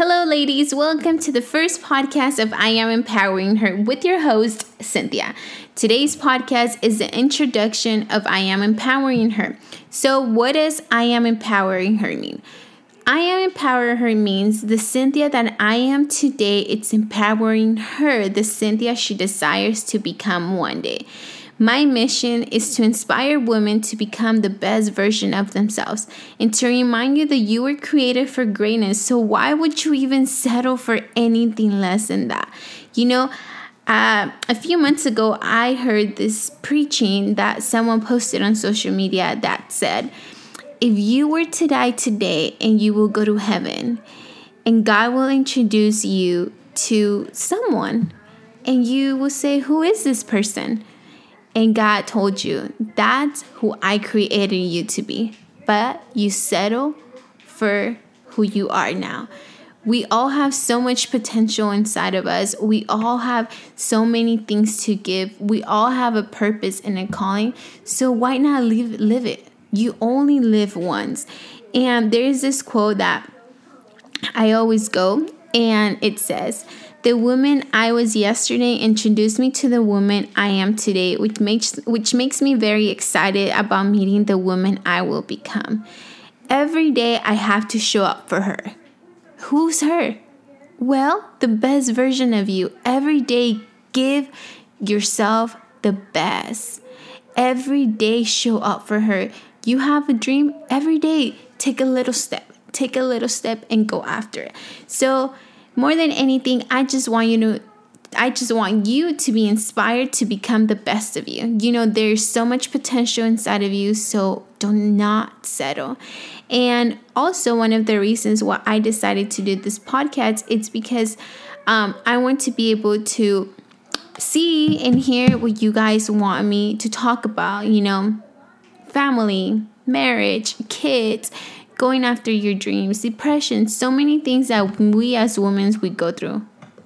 Hello, ladies. Welcome to the first podcast of I Am Empowering Her with your host, Cynthia. Today's podcast is the introduction of I Am Empowering Her. So, what does I Am Empowering Her mean? I am empowering her means the Cynthia that I am today, it's empowering her, the Cynthia she desires to become one day. My mission is to inspire women to become the best version of themselves and to remind you that you were created for greatness. So, why would you even settle for anything less than that? You know, uh, a few months ago, I heard this preaching that someone posted on social media that said, if you were to die today and you will go to heaven, and God will introduce you to someone, and you will say, Who is this person? And God told you, That's who I created you to be. But you settle for who you are now. We all have so much potential inside of us. We all have so many things to give. We all have a purpose and a calling. So why not live live it? You only live once. And there's this quote that I always go, and it says, The woman I was yesterday introduced me to the woman I am today, which makes which makes me very excited about meeting the woman I will become. Every day I have to show up for her. Who's her? Well, the best version of you. Every day give yourself the best. Every day show up for her. You have a dream every day, take a little step, take a little step and go after it. So, more than anything, I just want you to I just want you to be inspired to become the best of you. You know, there's so much potential inside of you, so do not settle. And also, one of the reasons why I decided to do this podcast, it's because um, I want to be able to see and hear what you guys want me to talk about. You know, family, marriage, kids, going after your dreams, depression, so many things that we as women we go through.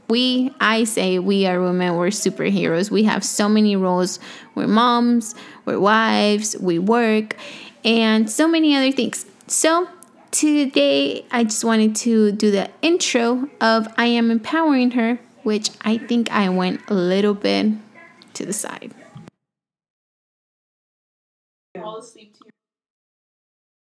We, I say we are women, we're superheroes. We have so many roles. We're moms, we're wives, we work, and so many other things. So, today I just wanted to do the intro of I Am Empowering Her, which I think I went a little bit to the side. Fall asleep